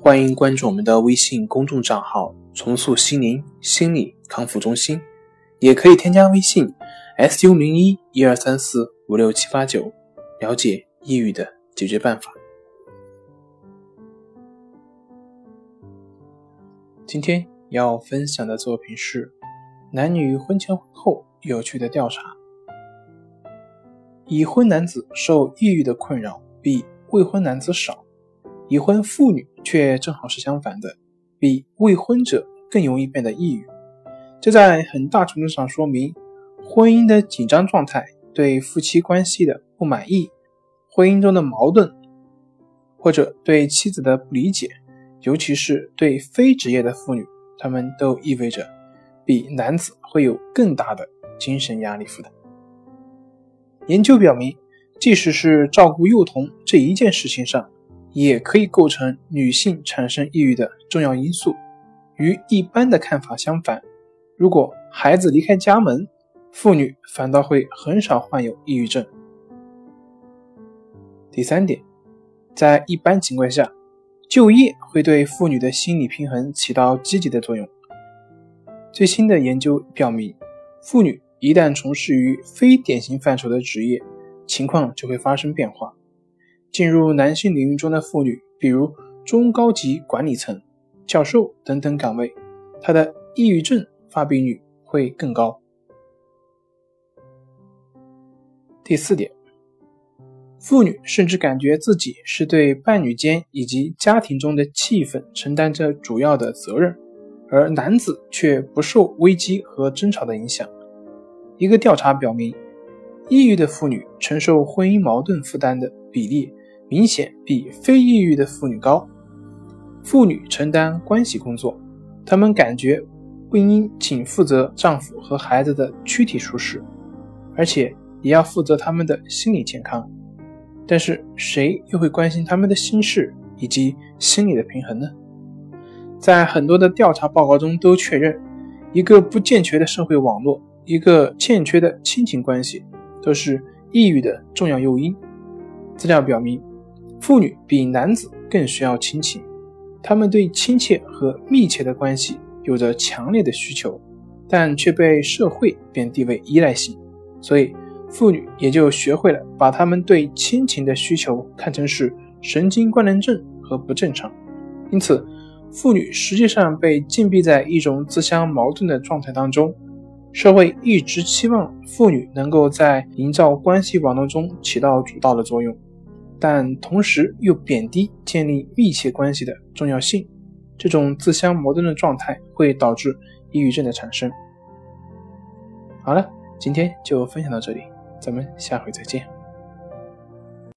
欢迎关注我们的微信公众账号。重塑心灵心理康复中心，也可以添加微信 s u 零一一二三四五六七八九，了解抑郁的解决办法。今天要分享的作品是男女婚前婚后有趣的调查：已婚男子受抑郁的困扰比未婚男子少，已婚妇女却正好是相反的。比未婚者更容易变得抑郁，这在很大程度上说明婚姻的紧张状态、对夫妻关系的不满意、婚姻中的矛盾，或者对妻子的不理解，尤其是对非职业的妇女，他们都意味着比男子会有更大的精神压力负担。研究表明，即使是照顾幼童这一件事情上，也可以构成女性产生抑郁的重要因素。与一般的看法相反，如果孩子离开家门，妇女反倒会很少患有抑郁症。第三点，在一般情况下，就业会对妇女的心理平衡起到积极的作用。最新的研究表明，妇女一旦从事于非典型范畴的职业，情况就会发生变化。进入男性领域中的妇女，比如中高级管理层、教授等等岗位，她的抑郁症发病率会更高。第四点，妇女甚至感觉自己是对伴侣间以及家庭中的气氛承担着主要的责任，而男子却不受危机和争吵的影响。一个调查表明，抑郁的妇女承受婚姻矛盾负担的比例。明显比非抑郁的妇女高。妇女承担关系工作，她们感觉不应仅负责丈夫和孩子的躯体舒适，而且也要负责他们的心理健康。但是谁又会关心他们的心事以及心理的平衡呢？在很多的调查报告中都确认，一个不健全的社会网络，一个欠缺的亲情关系，都是抑郁的重要诱因。资料表明。妇女比男子更需要亲情，他们对亲切和密切的关系有着强烈的需求，但却被社会贬低为依赖性，所以妇女也就学会了把他们对亲情的需求看成是神经官能症和不正常，因此妇女实际上被禁闭在一种自相矛盾的状态当中。社会一直期望妇女能够在营造关系网络中起到主导的作用。但同时又贬低建立密切关系的重要性，这种自相矛盾的状态会导致抑郁症的产生。好了，今天就分享到这里，咱们下回再见。